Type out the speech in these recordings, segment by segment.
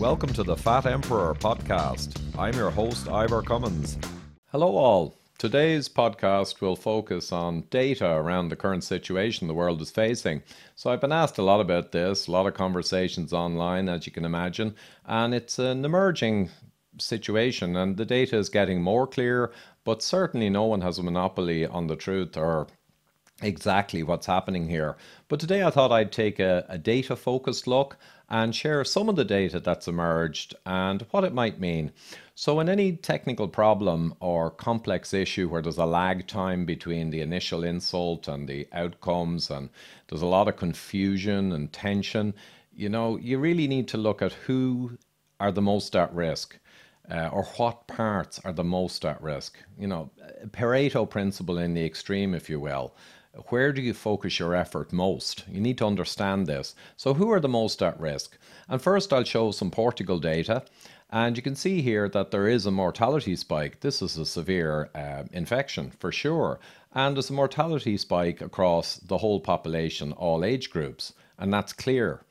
Welcome to the Fat Emperor podcast. I'm your host, Ivor Cummins. Hello, all. Today's podcast will focus on data around the current situation the world is facing. So, I've been asked a lot about this, a lot of conversations online, as you can imagine, and it's an emerging situation, and the data is getting more clear, but certainly no one has a monopoly on the truth or exactly what's happening here. But today I thought I'd take a, a data focused look and share some of the data that's emerged and what it might mean. So, in any technical problem or complex issue where there's a lag time between the initial insult and the outcomes, and there's a lot of confusion and tension, you know, you really need to look at who are the most at risk. Uh, or what parts are the most at risk? You know, Pareto principle in the extreme, if you will where do you focus your effort most? You need to understand this. So, who are the most at risk? And first, I'll show some Portugal data. And you can see here that there is a mortality spike. This is a severe uh, infection for sure. And there's a mortality spike across the whole population, all age groups. And that's clear.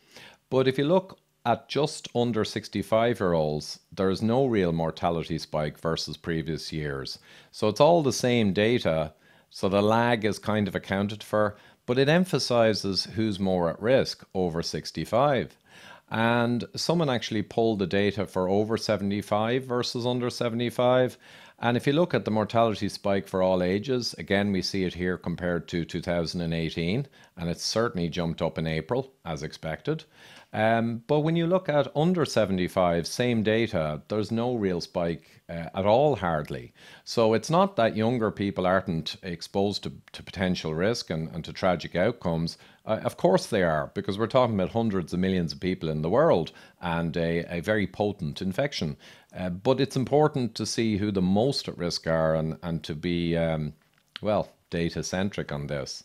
But if you look at just under 65 year olds, there is no real mortality spike versus previous years. So it's all the same data, so the lag is kind of accounted for, but it emphasizes who's more at risk over 65. And someone actually pulled the data for over 75 versus under 75. And if you look at the mortality spike for all ages, again, we see it here compared to 2018, and it certainly jumped up in April as expected. Um, but when you look at under 75, same data, there's no real spike uh, at all, hardly. So it's not that younger people aren't exposed to, to potential risk and, and to tragic outcomes. Uh, of course they are, because we're talking about hundreds of millions of people in the world and a, a very potent infection. Uh, but it's important to see who the most at risk are and, and to be, um, well, data centric on this.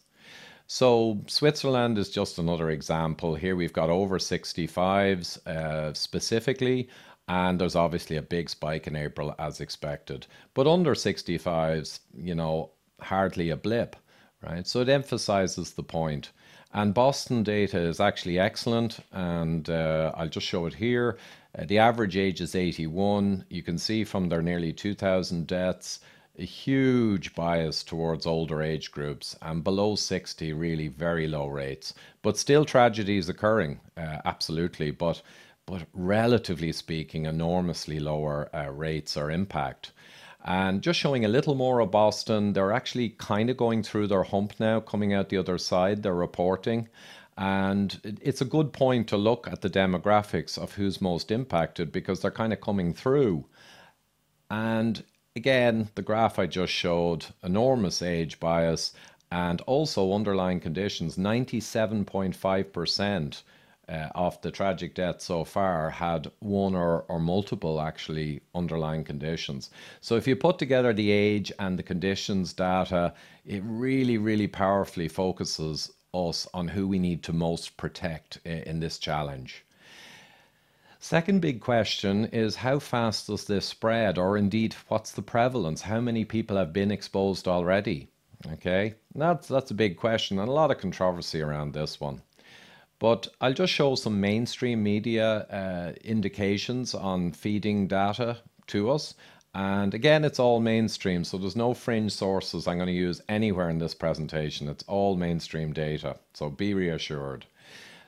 So Switzerland is just another example. Here we've got over 65s uh, specifically, and there's obviously a big spike in April as expected. But under 65s, you know, hardly a blip, right? So it emphasizes the point. And Boston data is actually excellent, and uh, I'll just show it here. Uh, the average age is 81. You can see from their nearly 2,000 deaths, a huge bias towards older age groups and below 60 really very low rates but still tragedies occurring uh, absolutely but but relatively speaking enormously lower uh, rates or impact and just showing a little more of Boston, they're actually kind of going through their hump now, coming out the other side. They're reporting. And it's a good point to look at the demographics of who's most impacted because they're kind of coming through. And again, the graph I just showed, enormous age bias and also underlying conditions. 97.5% uh, of the tragic deaths so far had one or, or multiple actually underlying conditions. So if you put together the age and the conditions data, it really, really powerfully focuses us on who we need to most protect in, in this challenge. Second big question is how fast does this spread, or indeed, what's the prevalence? How many people have been exposed already? Okay, that's that's a big question and a lot of controversy around this one. But I'll just show some mainstream media uh, indications on feeding data to us. And again, it's all mainstream, so there's no fringe sources I'm going to use anywhere in this presentation. It's all mainstream data, so be reassured.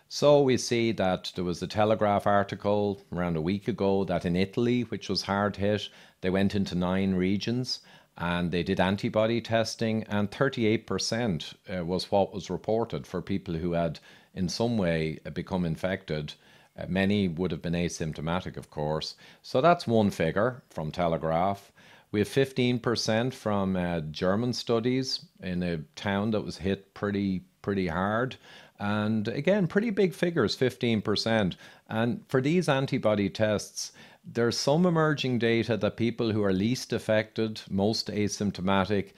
So we see that there was a Telegraph article around a week ago that in Italy, which was hard hit, they went into nine regions and they did antibody testing, and 38% uh, was what was reported for people who had in some way uh, become infected. Uh, many would have been asymptomatic, of course. So that's one figure from Telegraph. We have 15% from uh, German studies in a town that was hit pretty pretty hard. And again, pretty big figures 15%. And for these antibody tests, there's some emerging data that people who are least affected, most asymptomatic,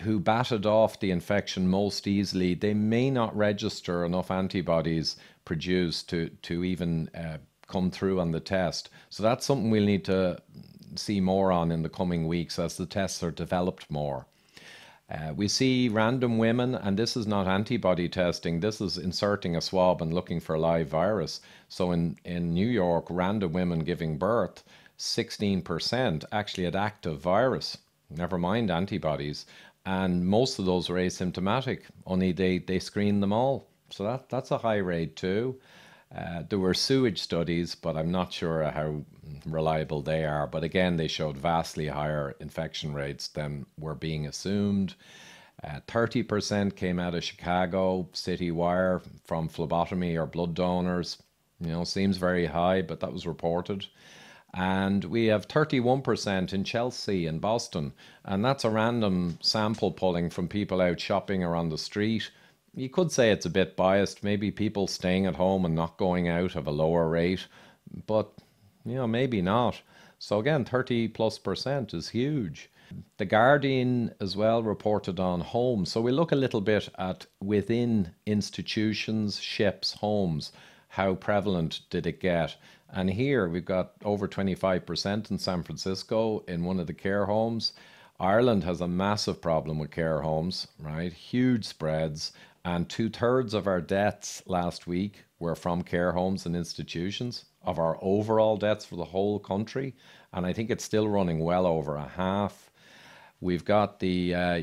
who batted off the infection most easily, they may not register enough antibodies produced to, to even uh, come through on the test. So that's something we'll need to see more on in the coming weeks as the tests are developed more. Uh, we see random women, and this is not antibody testing, this is inserting a swab and looking for live virus. So in, in New York, random women giving birth, 16% actually had active virus, never mind antibodies. And most of those were asymptomatic, only they, they screened them all. So that, that's a high rate too. Uh, there were sewage studies, but I'm not sure how reliable they are. But again, they showed vastly higher infection rates than were being assumed. Uh, 30% came out of Chicago City Wire from phlebotomy or blood donors. You know, seems very high, but that was reported. And we have 31% in Chelsea and Boston. And that's a random sample pulling from people out shopping or on the street you could say it's a bit biased. Maybe people staying at home and not going out have a lower rate, but you know, maybe not. So again, 30 plus percent is huge. The Guardian as well reported on homes. So we look a little bit at within institutions, ships, homes, how prevalent did it get? And here we've got over 25% in San Francisco in one of the care homes. Ireland has a massive problem with care homes, right? Huge spreads. And two thirds of our deaths last week were from care homes and institutions of our overall deaths for the whole country. And I think it's still running well over a half. We've got the uh,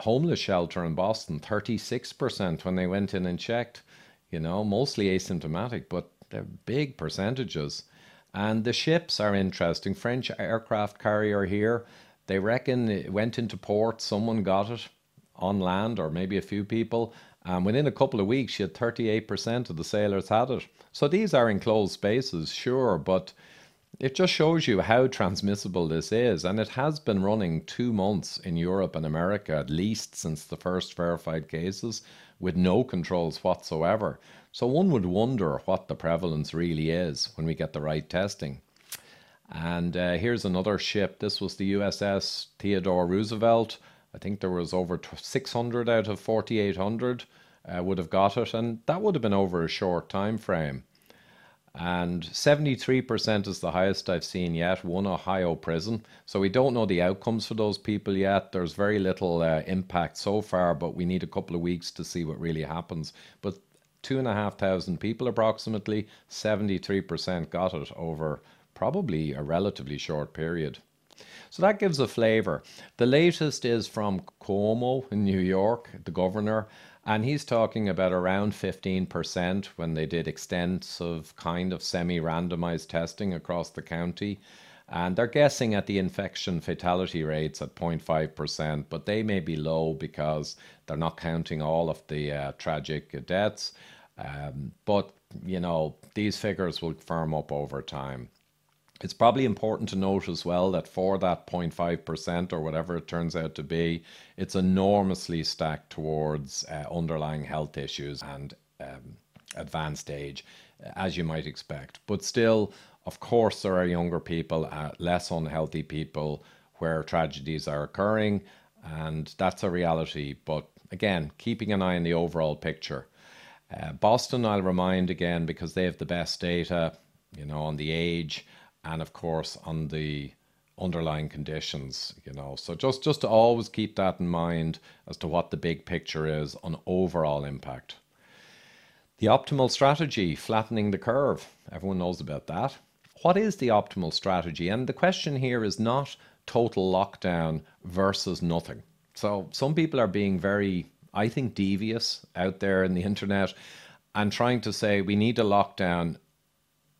homeless shelter in Boston, 36% when they went in and checked, you know, mostly asymptomatic, but they're big percentages. And the ships are interesting. French aircraft carrier here, they reckon it went into port, someone got it on land, or maybe a few people, and within a couple of weeks, you had 38% of the sailors had it. So these are enclosed spaces, sure, but it just shows you how transmissible this is. And it has been running two months in Europe and America, at least since the first verified cases, with no controls whatsoever. So one would wonder what the prevalence really is when we get the right testing. And uh, here's another ship. This was the USS Theodore Roosevelt. I think there was over 600 out of 4,800 uh, would have got it, and that would have been over a short time frame. And 73% is the highest I've seen yet, one Ohio prison. So we don't know the outcomes for those people yet. There's very little uh, impact so far, but we need a couple of weeks to see what really happens. But two and a half thousand people approximately, 73% got it over probably a relatively short period. So that gives a flavour. The latest is from Cuomo in New York, the governor, and he's talking about around 15% when they did extensive kind of semi randomized testing across the county. And they're guessing at the infection fatality rates at 0.5%, but they may be low because they're not counting all of the uh, tragic deaths. Um, but, you know, these figures will firm up over time. It's probably important to note as well that for that 0.5% or whatever it turns out to be, it's enormously stacked towards uh, underlying health issues and um, advanced age, as you might expect. But still, of course, there are younger people, uh, less unhealthy people where tragedies are occurring, and that's a reality. But again, keeping an eye on the overall picture. Uh, Boston, I'll remind again, because they have the best data, you know, on the age and of course on the underlying conditions you know. So just just to always keep that in mind as to what the big picture is on overall impact. The optimal strategy flattening the curve. Everyone knows about that. What is the optimal strategy? And the question here is not total lockdown versus nothing. So some people are being very i think devious out there in the internet and trying to say we need a lockdown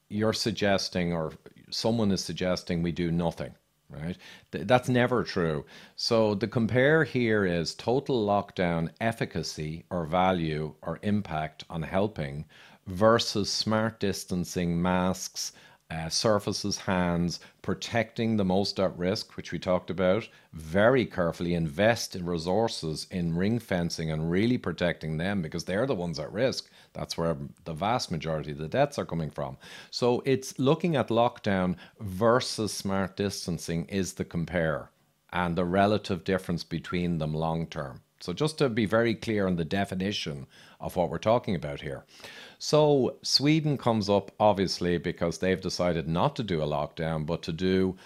you're suggesting or someone is suggesting we do nothing right? That's never true. So the compare here is total lockdown efficacy or value or impact on helping versus smart distancing, masks, uh, surfaces, hands, protecting the most at risk, which we talked about, very carefully invest in resources in ring fencing and really protecting them because they're the ones at risk. That's where the vast majority of the deaths are coming from. So it's looking at lockdown versus smart distancing is the compare and the relative difference between them long term. So just to be very clear on the definition of what we're talking about here. So Sweden comes up obviously because they've decided not to do a lockdown, but to do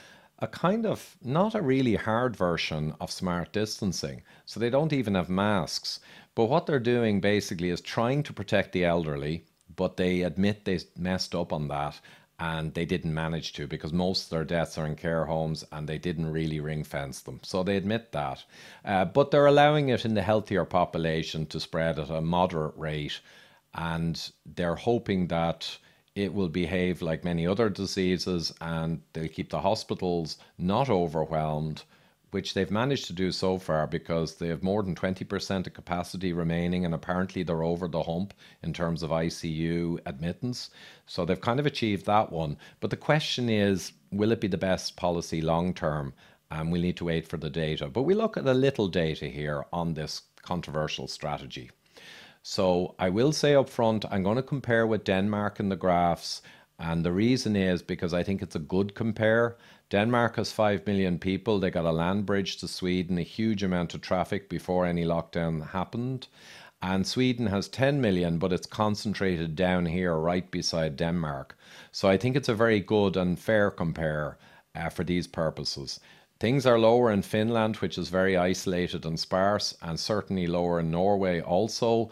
a kind of not a really hard version of smart distancing. So they don't even have masks. But what they're doing basically is trying to protect the elderly, but they admit they messed up on that and they didn't manage to because most of their deaths are in care homes and they didn't really ring fence them. So they admit that. Uh, but they're allowing it in the healthier population to spread at a moderate rate and they're hoping that it will behave like many other diseases and they'll keep the hospitals not overwhelmed, which they've managed to do so far because they have more than 20% of capacity remaining and apparently they're over the hump in terms of ICU admittance. So they've kind of achieved that one. But the question is will it be the best policy long term? And we need to wait for the data. But we look at a little data here on this controversial strategy. So I will say up front, I'm going to compare with Denmark in the graphs. And the reason is because I think it's a good compare. Denmark has 5 million people. They got a land bridge to Sweden, a huge amount of traffic before any lockdown happened. And Sweden has 10 million, but it's concentrated down here right beside Denmark. So I think it's a very good and fair compare uh, for these purposes. Things are lower in Finland, which is very isolated and sparse, and certainly lower in Norway also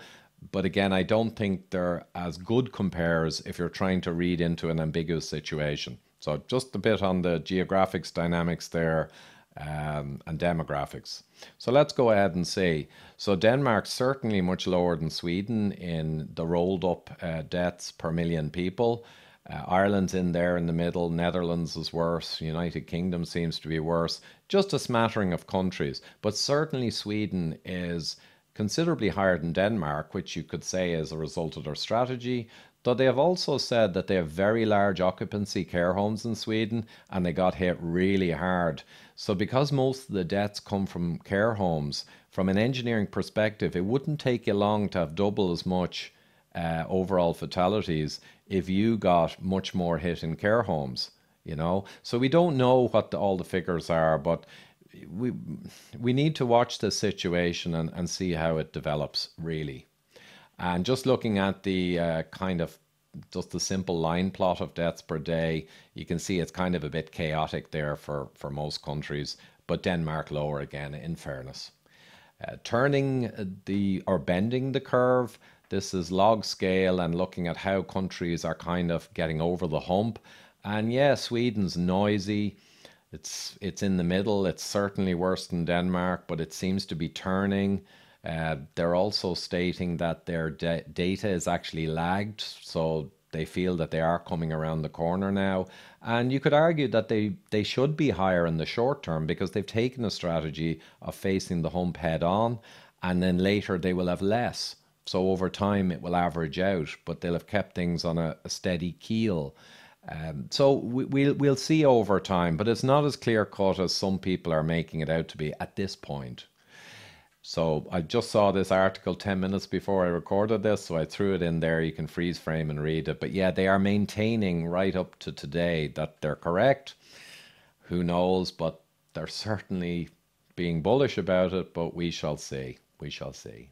but again, I don't think they're as good compares if you're trying to read into an ambiguous situation. So just a bit on the geographics dynamics there um, and demographics. So let's go ahead and see. So Denmark's certainly much lower than Sweden in the rolled up uh, deaths per million people. Uh, Ireland's in there in the middle. Netherlands is worse. United Kingdom seems to be worse. Just a smattering of countries. But certainly Sweden is considerably higher than Denmark, which you could say is a result of their strategy. Though they have also said that they have very large occupancy care homes in Sweden and they got hit really hard. So, because most of the deaths come from care homes, from an engineering perspective, it wouldn't take you long to have double as much uh, overall fatalities if you got much more hit in care homes. You know, so we don't know what the, all the figures are, but we we need to watch the situation and, and see how it develops really. And just looking at the uh, kind of just the simple line plot of deaths per day, you can see it's kind of a bit chaotic there for, for most countries, but Denmark lower again, in fairness. Uh, turning the or bending the curve, this is log scale and looking at how countries are kind of getting over the hump. And yeah, Sweden's noisy. It's it's in the middle. It's certainly worse than Denmark, but it seems to be turning. Uh, they're also stating that their de- data is actually lagged, so they feel that they are coming around the corner now. And you could argue that they, they should be higher in the short term because they've taken a strategy of facing the hump head on, and then later they will have less. So over time it will average out, but they'll have kept things on a, a steady keel. Um, so we, we'll we'll see over time, but it's not as clear cut as some people are making it out to be at this point. So I just saw this article 10 minutes before I recorded this, so I threw it in there. You can freeze frame and read it. But yeah, they are maintaining right up to today that they're correct. Who knows? But they're certainly being bullish about it, but we shall see. We shall see.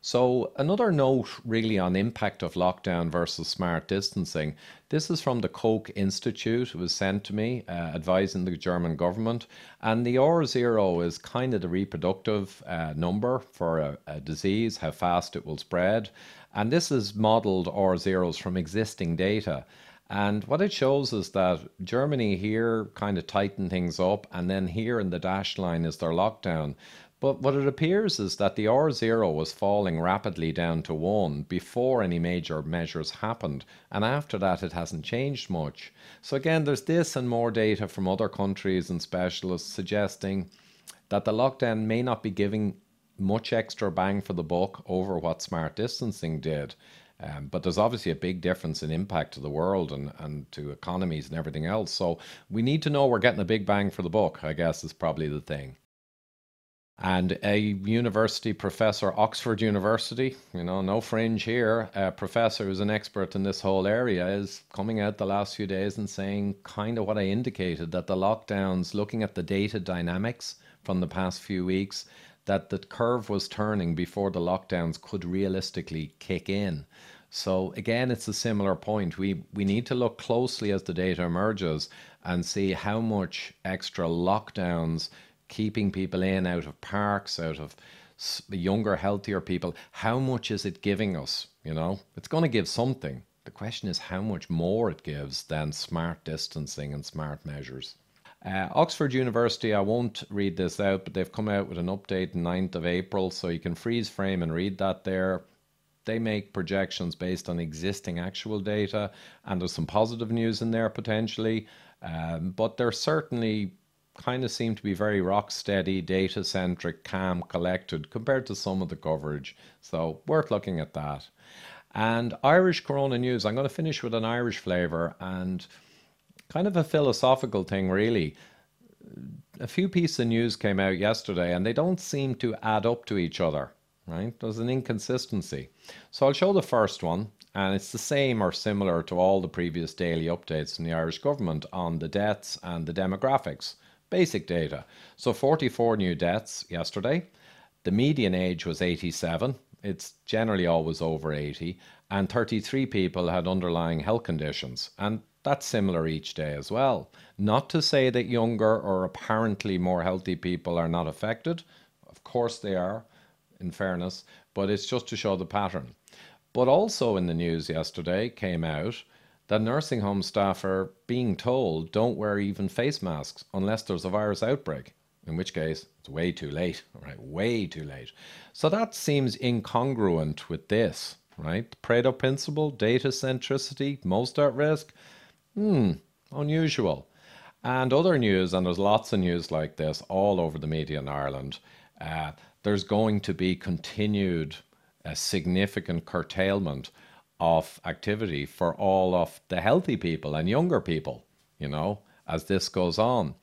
So another note really on impact of lockdown versus smart distancing. This is from the Koch Institute. It was sent to me uh, advising the German government. And the R0 is kind of the reproductive uh, number for a, a disease, how fast it will spread. And this is modeled R0s from existing data. And what it shows is that Germany here kind of tightened things up, and then here in the dash line is their lockdown. But what it appears is that the R0 was falling rapidly down to 1 before any major measures happened, and after that it hasn't changed much. So, again, there's this and more data from other countries and specialists suggesting that the lockdown may not be giving much extra bang for the buck over what smart distancing did. Um, but there's obviously a big difference in impact to the world and, and to economies and everything else. So we need to know we're getting a big bang for the buck, I guess, is probably the thing and a university professor, Oxford University, you know, no fringe here, a professor who's an expert in this whole area is coming out the last few days and saying kind of what I indicated that the lockdowns, looking at the data dynamics from the past few weeks, that the curve was turning before the lockdowns could realistically kick in. So again, it's a similar point. We we need to look closely as the data emerges and see how much extra lockdowns, keeping people in out of parks, out of younger, healthier people, how much is it giving us? You know, it's going to give something. The question is how much more it gives than smart distancing and smart measures. Uh, Oxford University, I won't read this out, but they've come out with an update 9th of April, so you can freeze frame and read that there. They make projections based on existing actual data, and there's some positive news in there potentially, um, but they're certainly kind of seem to be very rock steady, data centric, calm, collected compared to some of the coverage. So, worth looking at that. And Irish Corona News, I'm going to finish with an Irish flavour and kind of a philosophical thing, really. A few pieces of news came out yesterday and they don't seem to add up to each other, right? There's an inconsistency. So I'll show the first one, and it's the same or similar to all the previous daily updates from the Irish government on the deaths and the demographics. Basic data. So 44 new deaths yesterday. The median age was 87. It's generally always over 80. And 33 people had underlying health conditions. And that's similar each day as well. Not to say that younger or apparently more healthy people are not affected. Of course they are, in fairness. But it's just to show the pattern. But also in the news yesterday came out that nursing home staff are being told don't wear even face masks unless there's a virus outbreak, in which case it's way too late, right? Way too late. So that seems incongruent with this, right? Pareto principle, data centricity, most at risk. Hmm, unusual. And other news, and there's lots of news like this all over the media in Ireland. Uh, there's going to be continued uh, significant curtailment of activity for all of the healthy people and younger people, you know, as this goes on.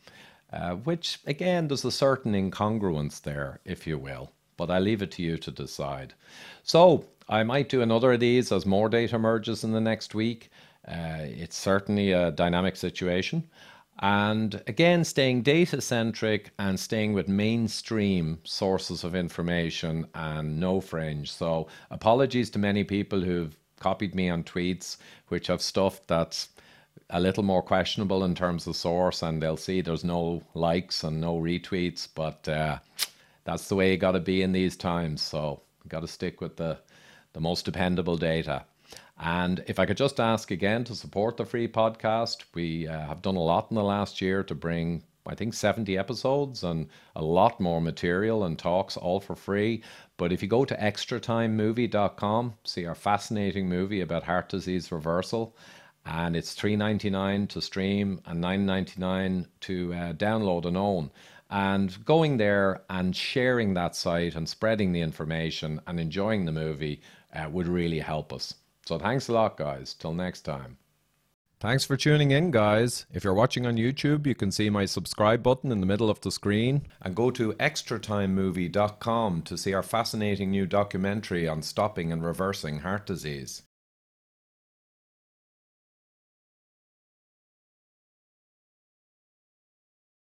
Uh, which, again, there's a certain incongruence there, if you will, but I leave it to you to decide. So, I might do another of these as more data emerges in the next week. Uh, it's certainly a dynamic situation. And again, staying data centric and staying with mainstream sources of information and no fringe. So, apologies to many people who've copied me on tweets, which have stuff that's a little more questionable in terms of source, and they'll see there's no likes and no retweets, but uh, that's the way you got to be in these times. So got to stick with the the most dependable data. And if I could just ask again to support the free podcast, we uh, have done a lot in the last year to bring I think 70 episodes and a lot more material and talks all for free. But if you go to extratimemovie.com, see our fascinating movie about heart disease reversal, and it's 3.99 to stream and 9.99 to uh, download and own. And going there and sharing that site and spreading the information and enjoying the movie uh, would really help us. So thanks a lot, guys. Till next time. Thanks for tuning in, guys. If you're watching on YouTube, you can see my subscribe button in the middle of the screen. And go to extratimemovie.com to see our fascinating new documentary on stopping and reversing heart disease.